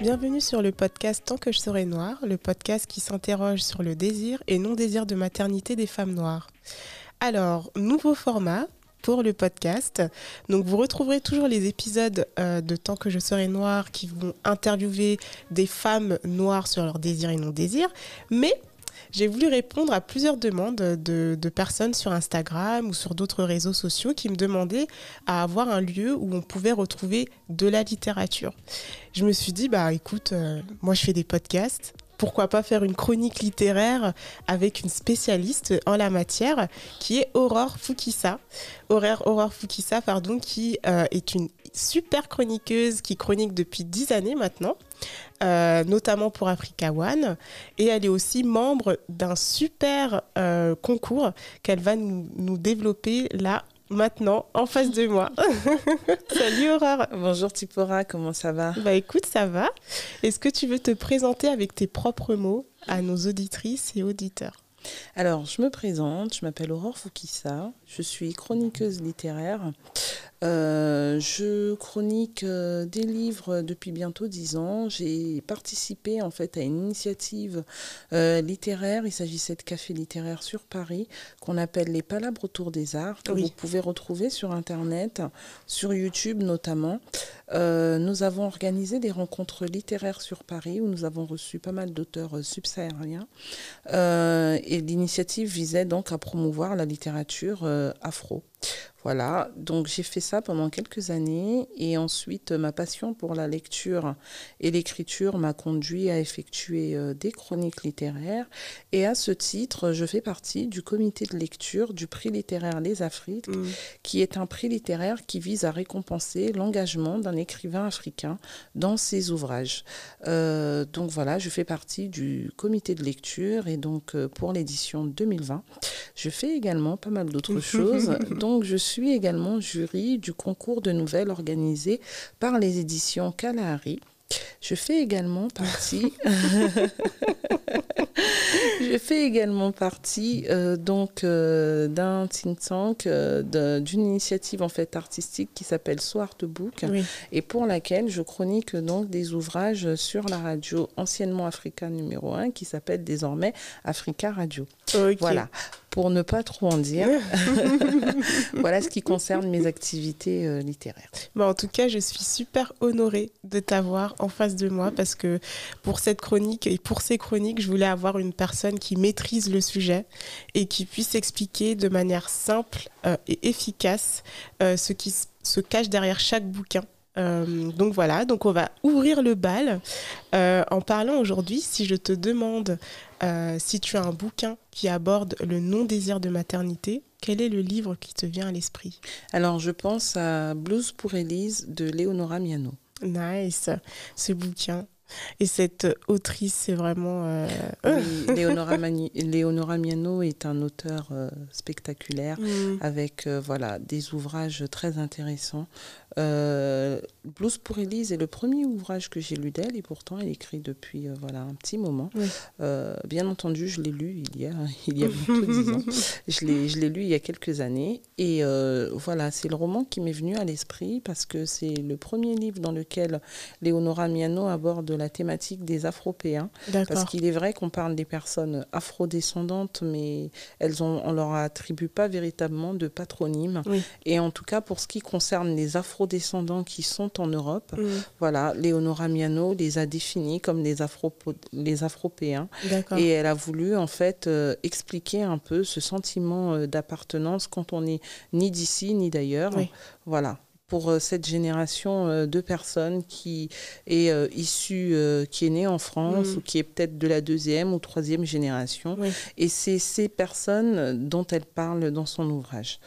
Bienvenue sur le podcast Tant que je serai noire, le podcast qui s'interroge sur le désir et non-désir de maternité des femmes noires. Alors, nouveau format pour le podcast. Donc vous retrouverez toujours les épisodes euh, de Tant que je serai noire qui vont interviewer des femmes noires sur leur désir et non-désir. Mais j'ai voulu répondre à plusieurs demandes de, personnes sur Instagram ou sur d'autres réseaux sociaux qui me demandaient à avoir un lieu où on pouvait retrouver de la littérature. Je me suis dit, bah écoute, euh, moi je fais des podcasts, pourquoi pas faire une chronique littéraire avec une spécialiste en la matière qui est Aurore Fukissa. Aurore, Aurore pardon, qui euh, est une super chroniqueuse qui chronique depuis 10 années maintenant. Euh, notamment pour Africa One. Et elle est aussi membre d'un super euh, concours qu'elle va nous développer là maintenant en face de moi. Salut Aurore. Bonjour Tipora, comment ça va? Bah écoute, ça va. Est-ce que tu veux te présenter avec tes propres mots à nos auditrices et auditeurs? Alors, je me présente, je m'appelle Aurore Fukissa, je suis chroniqueuse littéraire. Euh, je chronique euh, des livres depuis bientôt dix ans. J'ai participé en fait à une initiative euh, littéraire. Il s'agissait de café littéraire sur Paris qu'on appelle les Palabres autour des arts que Oui. vous pouvez retrouver sur internet, sur YouTube notamment. Nous avons organisé des rencontres littéraires sur Paris où nous avons reçu pas mal d'auteurs subsahariens. Et l'initiative visait donc à promouvoir la littérature afro. Voilà, donc j'ai fait ça pendant quelques années et ensuite ma passion pour la lecture et l'écriture m'a conduit à effectuer euh, des chroniques littéraires et à ce titre, je fais partie du comité de lecture du prix littéraire Les Afriques Mm. qui est un prix littéraire qui vise à récompenser l'engagement d'un écrivain africain dans ses ouvrages. Euh, donc voilà, je fais partie du comité de lecture et donc euh, pour l'édition 2020, je fais également pas mal d'autres choses. Donc je suis également jury du concours de nouvelles organisé par les éditions Kalahari. Je fais également partie. Je fais également partie euh, donc euh, d'un think tank, euh, de- d'une initiative en fait artistique qui s'appelle Swart Book Oui. et pour laquelle je chronique donc des ouvrages sur la radio anciennement Africa numéro 1 qui s'appelle désormais Africa Radio. Ok. Voilà. Pour ne pas trop en dire, voilà ce qui concerne mes activités euh, littéraires. Bah, en tout cas, je suis super honorée de t'avoir en face de moi parce que pour cette chronique et pour ces chroniques, je voulais avoir une personne qui maîtrise le sujet et qui puisse expliquer de manière simple euh, et efficace euh, ce qui se cache derrière chaque bouquin. Euh, donc voilà, donc on va ouvrir le bal euh, en parlant aujourd'hui. Si je te demande euh, si tu as un bouquin qui aborde le non-désir de maternité, quel est le livre qui te vient à l'esprit? Alors je pense à Blues pour Élise de Leonora Miano. Nice, ce bouquin. Et cette autrice, c'est vraiment... Oui, Mani- Leonora Miano est un auteur euh, spectaculaire mm, avec euh, voilà, des ouvrages très intéressants. Euh, Blues pour Élise est le premier ouvrage que j'ai lu d'elle et pourtant elle écrit depuis voilà, un petit moment. Oui. Bien entendu, je l'ai lu il y a, il y a bientôt dix ans. Je l'ai, je l'ai lu il y a quelques années et voilà, c'est le roman qui m'est venu à l'esprit parce que c'est le premier livre dans lequel Leonora Miano aborde la thématique des Afropéens. Parce qu'il est vrai qu'on parle des personnes afrodescendantes, mais elles ont, on leur attribue pas véritablement de patronyme. Oui. Et en tout cas, pour ce qui concerne les afrodescendants qui sont en Europe, Mm, voilà, Leonora Miano les a définis comme les, Afro les Afropéens. Et elle a voulu en fait euh, expliquer un peu ce sentiment euh, d'appartenance quand on n'est ni d'ici ni d'ailleurs. Oui. Voilà. Pour euh, cette génération euh, de personnes qui est euh, issue, qui est née en France Mm. ou qui est peut-être de la deuxième ou troisième génération. Oui. Et c'est ces personnes dont elle parle dans son ouvrage.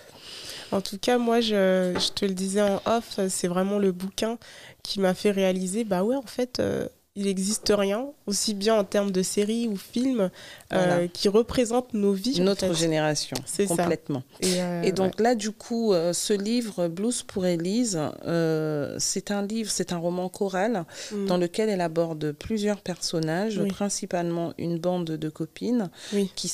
En tout cas, moi, je, je te le disais en off, c'est vraiment le bouquin qui m'a fait réaliser, bah ouais, en fait, euh, il n'existe rien, aussi bien en termes de séries ou films, euh, qui représentent nos vies. en Notre fait. génération, C'est ça. complètement. Et, euh, Et donc là, du coup, euh, ce livre, Blues pour Élise, c'est un livre, c'est un roman choral. Mm, dans lequel elle aborde plusieurs personnages, Oui. principalement une bande de copines Oui. qui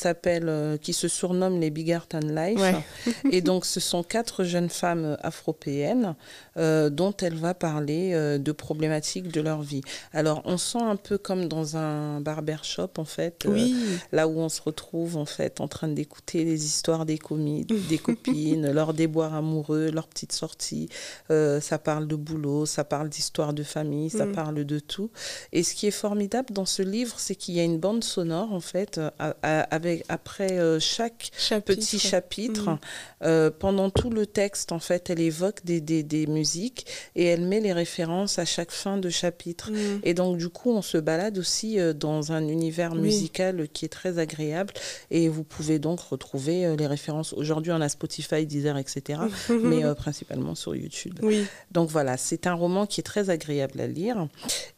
qui se surnomment les Bigartan Life. Ouais. Et donc, ce sont quatre jeunes femmes afropéennes dont elle va parler de problématiques de leur vie. Alors, on sent un peu comme dans un barbershop, en fait, euh, Oui. là où on se retrouve, en fait, en train d'écouter les histoires des, comi- des copines, leurs déboires amoureux, leurs petites sorties. Euh, ça parle de boulot, ça parle d'histoire de famille, ça Mm. parle de tout. Et ce qui est formidable dans ce livre, c'est qu'il y a une bande sonore, en fait, euh, à- à- avec, après euh, chaque Chapitre. petit chapitre. Euh, pendant tout le texte, en fait, elle évoque des, des, des musiques et elle met les références à chaque fin de chapitre. Mm. Et donc, du coup, on se balade aussi euh, dans un univers Oui. musical qui est très agréable. Et vous pouvez donc retrouver euh, les références. Aujourd'hui, on a Spotify, Deezer, etc. mais euh, principalement sur YouTube. Oui. Donc voilà, c'est un roman qui est très agréable à lire.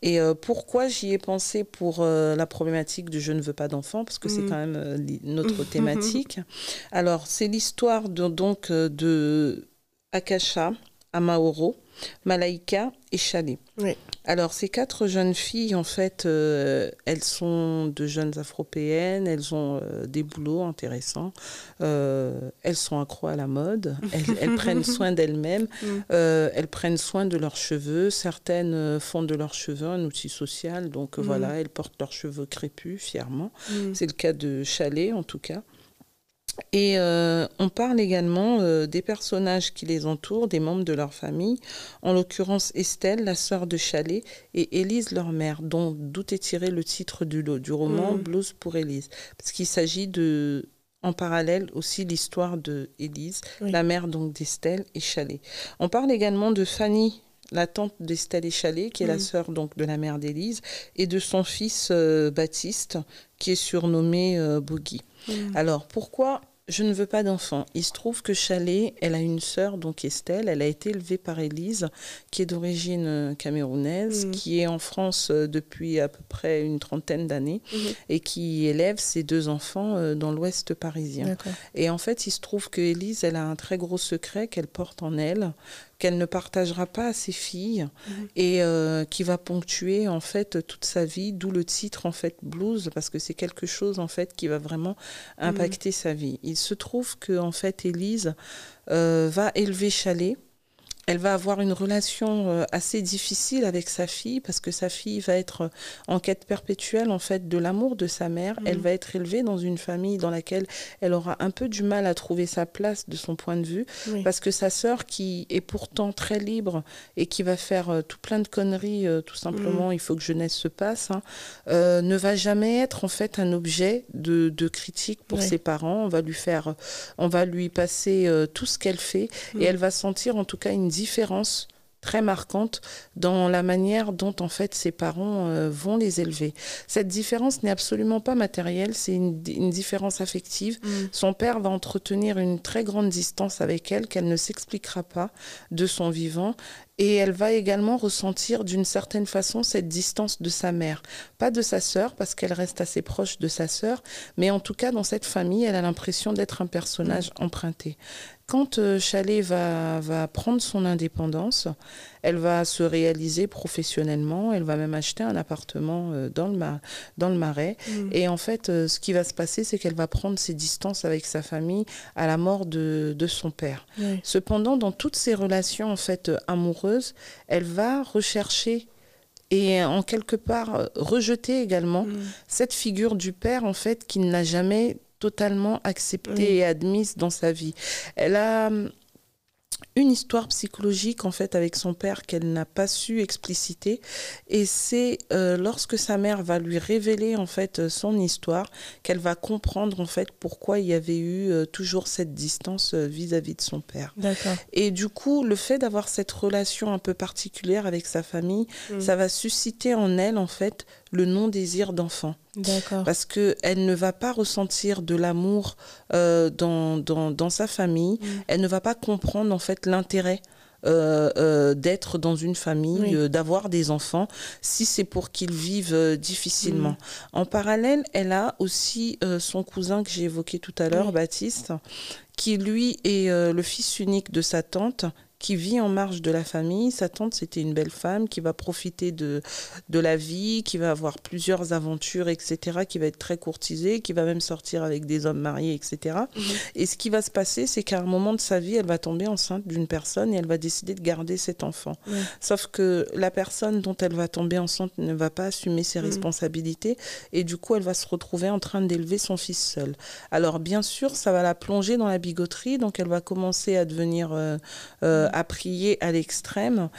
Et euh, pourquoi j'y ai pensé pour euh, la problématique de Je ne veux pas d'enfant? Parce que c'est Mhm. quand même notre thématique. Alors, c'est l'histoire de, donc de Akasha, Amaoro, Malaika et Chalet. Oui. Alors, ces quatre jeunes filles, en fait, euh, elles sont de jeunes afropéennes, elles ont euh, des boulots intéressants, euh, elles sont accro à la mode, elles, elles prennent soin d'elles-mêmes, Mm. elles prennent soin de leurs cheveux, certaines font de leurs cheveux un outil social, donc Mhm. voilà, elles portent leurs cheveux crépus fièrement. Mm. C'est le cas de Chalet, en tout cas. Et euh, on parle également euh, des personnages qui les entourent, des membres de leur famille, en l'occurrence Estelle, la sœur de Chalet, et Élise, leur mère, dont d'où est tiré le titre du, du roman Mhm. Blues pour Élise. Parce qu'il s'agit de, en parallèle aussi, l'histoire de Élise, Oui. la mère donc d'Estelle et Chalet. On parle également de Fanny, la tante d'Estelle et Chalet, qui est la Mhm. sœur donc de la mère d'Élise, et de son fils euh, Baptiste, qui est surnommé euh, Boogie. Mm. Alors, pourquoi je ne veux pas d'enfant? Il se trouve que Chalet, elle a une sœur, donc Estelle, elle a été élevée par Élise, qui est d'origine euh, camerounaise, Mhm. qui est en France euh, depuis à peu près une trentaine d'années, Mhm. et qui élève ses deux enfants dans l'ouest parisien. Et en fait, il se trouve que Élise, elle a un très gros secret qu'elle porte en elle, qu'elle ne partagera pas à ses filles Mhm. et euh, qui va ponctuer en fait toute sa vie, d'où le titre en fait blues parce que c'est quelque chose en fait qui va vraiment impacter sa vie. Il se trouve que en fait Élise euh, va élever Chalet. Elle va avoir une relation euh, assez difficile avec sa fille parce que sa fille va être euh, en quête perpétuelle en fait de l'amour de sa mère. Mhm. Elle va être élevée dans une famille dans laquelle elle aura un peu du mal à trouver sa place de son point de vue Oui. parce que sa sœur qui est pourtant très libre et qui va faire euh, tout plein de conneries tout simplement il faut que jeunesse se passe hein, euh, ne va jamais être en fait un objet de, de critique pour ses parents on va lui faire on va lui passer tout ce qu'elle fait et elle va sentir en tout cas une différence très marquante dans la manière dont en fait ses parents euh, vont les élever. Cette différence n'est absolument pas matérielle, c'est une, une différence affective. Mm. Son père va entretenir une très grande distance avec elle qu'elle ne s'expliquera pas de son vivant et elle va également ressentir d'une certaine façon cette distance de sa mère, pas de sa sœur parce qu'elle reste assez proche de sa sœur, mais en tout cas dans cette famille, elle a l'impression d'être un personnage emprunté. Quand euh, Chalet va, va prendre son indépendance, elle va se réaliser professionnellement, elle va même acheter un appartement euh, dans, le ma- dans le Marais. Mm. Et en fait, euh, ce qui va se passer, c'est qu'elle va prendre ses distances avec sa famille à la mort de, de son père. Cependant, dans toutes ces relations en fait amoureuses, elle va rechercher et en quelque part rejeter également Mm. cette figure du père en fait qui ne l'a jamais totalement acceptée Oui. et admise dans sa vie. Elle a hum, une histoire psychologique en fait avec son père qu'elle n'a pas su expliciter et c'est euh, lorsque sa mère va lui révéler en fait euh, son histoire qu'elle va comprendre en fait pourquoi il y avait eu euh, toujours cette distance euh, vis-à-vis de son père. Et du coup, le fait d'avoir cette relation un peu particulière avec sa famille, Mm. ça va susciter en elle en fait le non-désir d'enfant D'accord. parce que elle ne va pas ressentir de l'amour euh, dans, dans, dans sa famille. Elle ne va pas comprendre en fait l'intérêt. euh, euh, d'être dans une famille, Oui. euh, d'avoir des enfants, si c'est pour qu'ils vivent difficilement. Mm. En parallèle, elle a aussi son cousin que j'ai évoqué tout à l'heure, Oui. Baptiste, qui lui est le fils unique de sa tante, qui vit en marge de la famille. Sa tante, c'était une belle femme qui va profiter de, de la vie, qui va avoir plusieurs aventures, etc., qui va être très courtisée, qui va même sortir avec des hommes mariés, etc. Mhm. Et ce qui va se passer, c'est qu'à un moment de sa vie, elle va tomber enceinte d'une personne et elle va décider de garder cet enfant. Sauf que la personne dont elle va tomber enceinte ne va pas assumer ses mhm. responsabilités et du coup, elle va se retrouver en train d'élever son fils seul. Alors, bien sûr, ça va la plonger dans la bigoterie, donc elle va commencer à devenir, euh, euh, à prier à l'extrême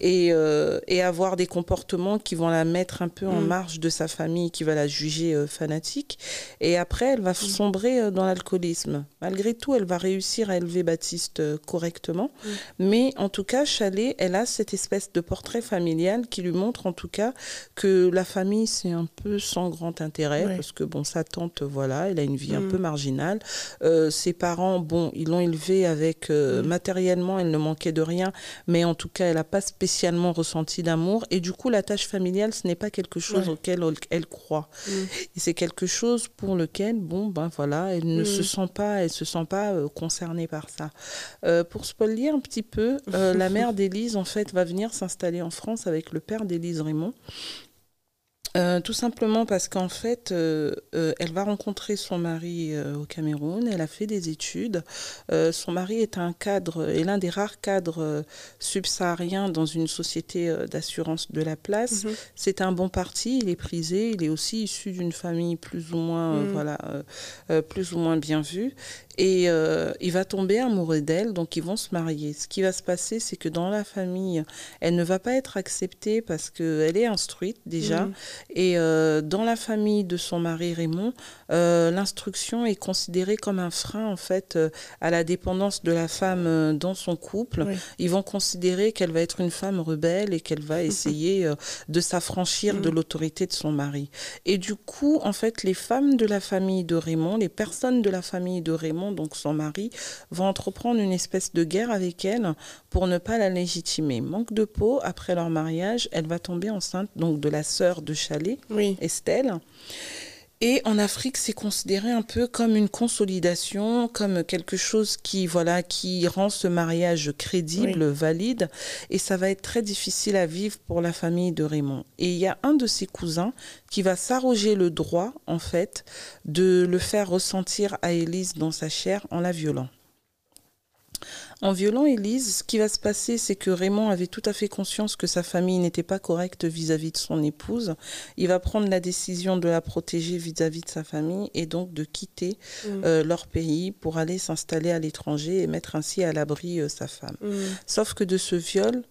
et, euh, et avoir des comportements qui vont la mettre un peu en mm. marge de sa famille, qui va la juger fanatique. Et après, elle va mm. sombrer dans l'alcoolisme. Malgré tout, elle va réussir à élever Baptiste correctement. Mm. Mais en tout cas, Chalet, elle a cette espèce de portrait familial qui lui montre en tout cas que la famille, c'est un peu sans grand intérêt, parce que bon, sa tante, voilà, elle a une vie un peu marginale. ses parents, bon, ils l'ont élevée avec euh, matériellement, elle ne manquait de rien, mais en tout cas, elle n'a pas spécialement ressenti d'amour. Et du coup, la tâche familiale, ce n'est pas quelque chose auquel elle croit. Mm. Et c'est quelque chose pour lequel, bon, ben voilà, elle ne se mm. sent pas, elle se sent pas euh, concernée par ça. Euh, pour spoiler un petit peu, la mère d'Élise, en fait, va venir s'installer en France avec le père d'Élise Raymond. Euh, tout simplement parce qu'en fait, euh, euh, elle va rencontrer son mari au Cameroun, elle a fait des études. son mari est un cadre, est l'un des rares cadres subsahariens dans une société d'assurance de la place. Mhm. C'est un bon parti, il est prisé, il est aussi issu d'une famille plus ou moins, mhm. voilà, plus ou moins bien vue. Et euh, il va tomber amoureux d'elle, donc ils vont se marier. Ce qui va se passer, c'est que dans la famille, elle ne va pas être acceptée parce qu'elle est instruite déjà. Mm. Et euh, dans la famille de son mari Raymond, euh, l'instruction est considérée comme un frein en fait à la dépendance de la femme dans son couple. Ils vont considérer qu'elle va être une femme rebelle et qu'elle va essayer de s'affranchir de mm. l'autorité de son mari. Et du coup, en fait, les femmes de la famille de Raymond, les personnes de la famille de Raymond, donc son mari, va entreprendre une espèce de guerre avec elle pour ne pas la légitimer. Manque de peau, après leur mariage, elle va tomber enceinte donc de la sœur de Chalet, Estelle. Et en Afrique, c'est considéré un peu comme une consolidation, comme quelque chose qui, voilà, qui rend ce mariage crédible, valide. Et ça va être très difficile à vivre pour la famille de Raymond. Et il y a un de ses cousins qui va s'arroger le droit, en fait, de le faire ressentir à Élise dans sa chair en la violant. En violant Élise, ce qui va se passer, c'est que Raymond avait tout à fait conscience que sa famille n'était pas correcte vis-à-vis de son épouse. Il va prendre la décision de la protéger vis-à-vis de sa famille et donc de quitter mm. euh, leur pays pour aller s'installer à l'étranger et mettre ainsi à l'abri euh, sa femme. Mm. Sauf que de ce viol,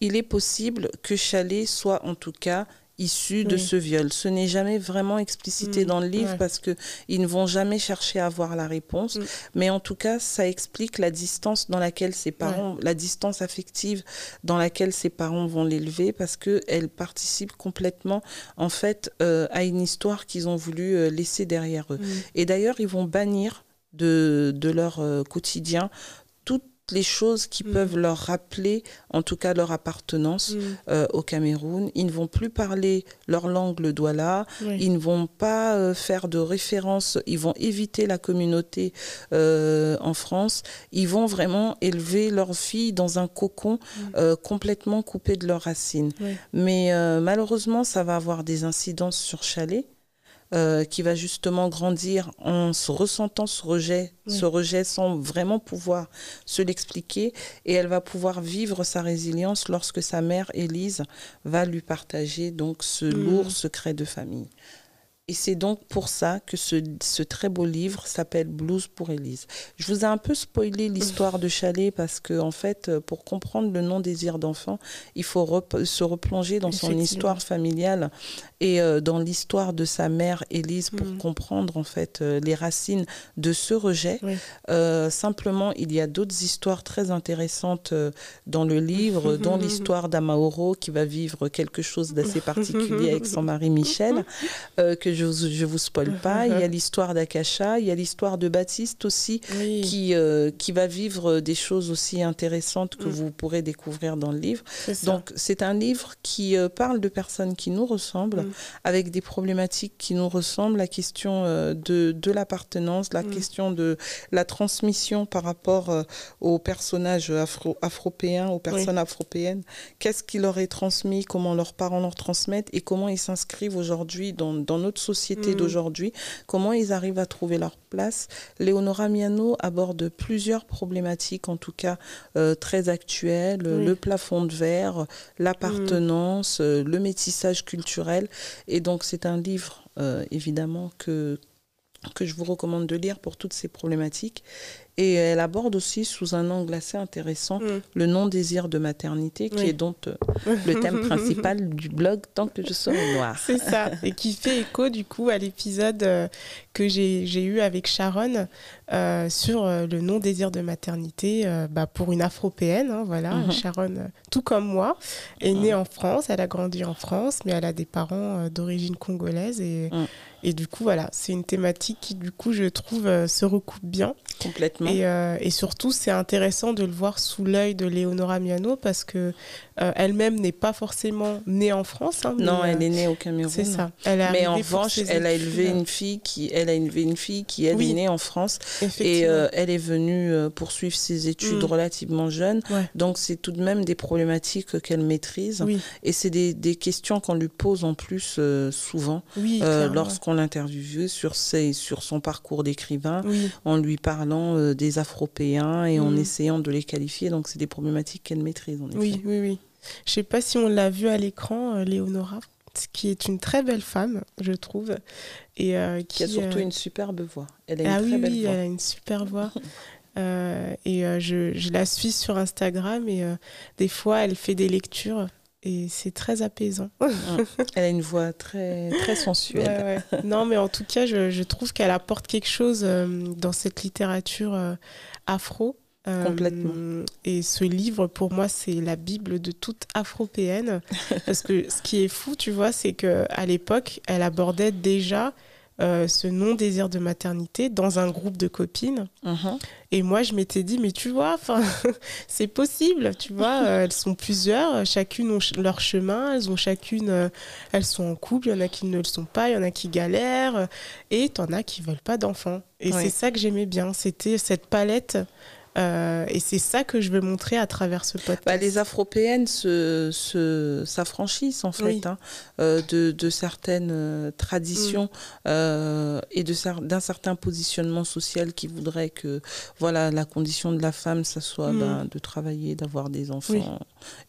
il est possible que Chalet soit en tout cas issus de ce viol. Ce n'est jamais vraiment explicité mm. dans le livre parce que ils ne vont jamais chercher à avoir la réponse, mm. mais en tout cas, ça explique la distance dans laquelle ses parents, la distance affective dans laquelle ses parents vont l'élever parce que elle participe complètement en fait euh, à une histoire qu'ils ont voulu euh, laisser derrière eux. Mm. Et d'ailleurs, ils vont bannir de, de leur euh, quotidien les choses qui mm. peuvent leur rappeler, en tout cas, leur appartenance mm. euh, au Cameroun. Ils ne vont plus parler leur langue, le Douala. Ils ne vont pas euh, faire de référence. Ils vont éviter la communauté euh, en France. Ils vont vraiment élever leurs filles dans un cocon mm. complètement coupé de leurs racines. Mais malheureusement, ça va avoir des incidences sur Chalet. Euh, qui va justement grandir en se ressentant ce rejet, ce rejet sans vraiment pouvoir se l'expliquer, et elle va pouvoir vivre sa résilience lorsque sa mère Élise va lui partager donc ce mm. lourd secret de famille. Et c'est donc pour ça que ce, ce très beau livre s'appelle Blues pour Élise. Je vous ai un peu spoilé l'histoire de Chalet parce que, en fait, pour comprendre le non-désir d'enfant, il faut se replonger dans son histoire familiale et euh, dans l'histoire de sa mère Élise pour mm. comprendre, en fait, euh, les racines de ce rejet. Euh, simplement, il y a d'autres histoires très intéressantes dans le livre, dont l'histoire d'Amaoro qui va vivre quelque chose d'assez particulier avec son mari Michel, que je je vous spoil pas. il y a l'histoire d'Akasha, il y a l'histoire de Baptiste aussi, qui, euh, qui va vivre des choses aussi intéressantes que mm. vous pourrez découvrir dans le livre. Donc, c'est un livre qui euh, parle de personnes qui nous ressemblent, mm. avec des problématiques qui nous ressemblent, la question euh, de, de l'appartenance, la mm. question de la transmission par rapport aux personnages afro afropéens, aux personnes afropéennes. Qu'est-ce qui leur est transmis, comment leurs parents leur transmettent et comment ils s'inscrivent aujourd'hui dans, dans, notre société d'aujourd'hui, comment ils arrivent à trouver leur place. Léonora Miano aborde plusieurs problématiques, en tout cas euh, très actuelles, le plafond de verre, l'appartenance, euh, le métissage culturel. Et donc c'est un livre, euh, évidemment, que, que je vous recommande de lire pour toutes ces problématiques. Et elle aborde aussi sous un angle assez intéressant mm. le non-désir de maternité, qui est donc euh, le thème principal du blog Tant que je serai noire. C'est ça, et qui fait écho du coup à l'épisode euh, que j'ai eu avec Sharon euh, sur le non-désir de maternité bah, pour une afropéenne. Hein, voilà, mm-hmm. Sharon, tout comme moi, est née mm. en France, elle a grandi en France, mais elle a des parents d'origine congolaise et mm. Et du coup, voilà, c'est une thématique qui, du coup, je trouve, se recoupe bien. Complètement. Et, euh, et surtout, c'est intéressant de le voir sous l'œil de Léonora Miano parce que euh, elle-même n'est pas forcément née en France. Hein, non, elle est née au Cameroun. C'est ça. Elle mais en revanche, elle a élevé une fille qui, elle a élevé une fille qui elle est née en France et elle est venue poursuivre ses études mm. relativement jeune. Donc c'est tout de même des problématiques qu'elle maîtrise. Et c'est des, des, questions qu'on lui pose en plus souvent lorsqu'on on l'interviewait sur, sur son parcours d'écrivain, en lui parlant euh, des Afropéens et en mm. essayant de les qualifier. Donc, c'est des problématiques qu'elle maîtrise, en effet. Oui, oui, oui. Je sais pas si on l'a vu à l'écran, euh, Léonora, qui est une très belle femme, je trouve. Et, euh, qui, a surtout une superbe voix. Elle a ah une très belle oui, voix. elle a une super voix. et je, je, la suis sur Instagram et des fois, elle fait des lectures et c'est très apaisant. Elle a une voix très, très sensuelle. Non, mais en tout cas, je, je trouve qu'elle apporte quelque chose euh, dans cette littérature euh, afro. Euh, Complètement. Et ce livre, pour moi, c'est la Bible de toute afropéenne. parce que ce qui est fou, tu vois, c'est qu'à l'époque, elle abordait déjà euh, ce non-désir de maternité dans un groupe de copines. Uh-huh. Et moi, je m'étais dit, mais tu vois, c'est possible, tu vois, euh, elles sont plusieurs, chacune ont leur chemin, elles ont chacune, euh, elles sont en couple, il y en a qui ne le sont pas, il y en a qui galèrent, et en as qui veulent pas d'enfants. Et c'est ça que j'aimais bien, c'était cette palette euh, et c'est ça que je veux montrer à travers ce podcast. Bah, les Afropéennes se, se, s'affranchissent en fait hein, euh, de, de, certaines euh, traditions mm. et de, d'un certain positionnement social qui voudrait que voilà, la condition de la femme, ça soit mm. ben, de travailler, d'avoir des enfants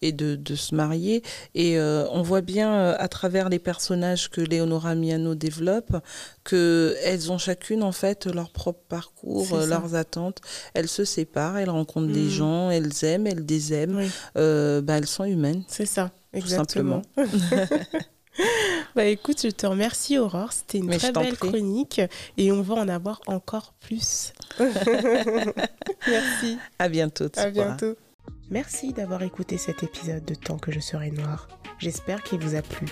et de, de, se marier. Et on voit bien à travers les personnages que Léonora Miano développe qu'elles ont chacune en fait leur propre parcours, leurs attentes. Elles se séparent elles rencontrent des mm. gens, elles aiment, elles désaiment, euh, bah, elles sont humaines. C'est ça, exactement. bah écoute, je te remercie Aurore, c'était une très belle chronique et on va en avoir encore plus. Merci. À bientôt. À bientôt. Merci d'avoir écouté cet épisode de Tant que je serai noire. J'espère qu'il vous a plu.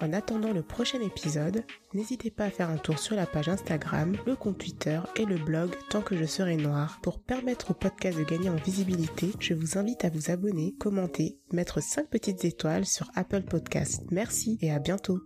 En attendant le prochain épisode, n'hésitez pas à faire un tour sur la page Instagram, le compte Twitter et le blog Tant que je serai noire. Pour permettre au podcast de gagner en visibilité, je vous invite à vous abonner, commenter, mettre 5 petites étoiles sur Apple Podcast. Merci et à bientôt.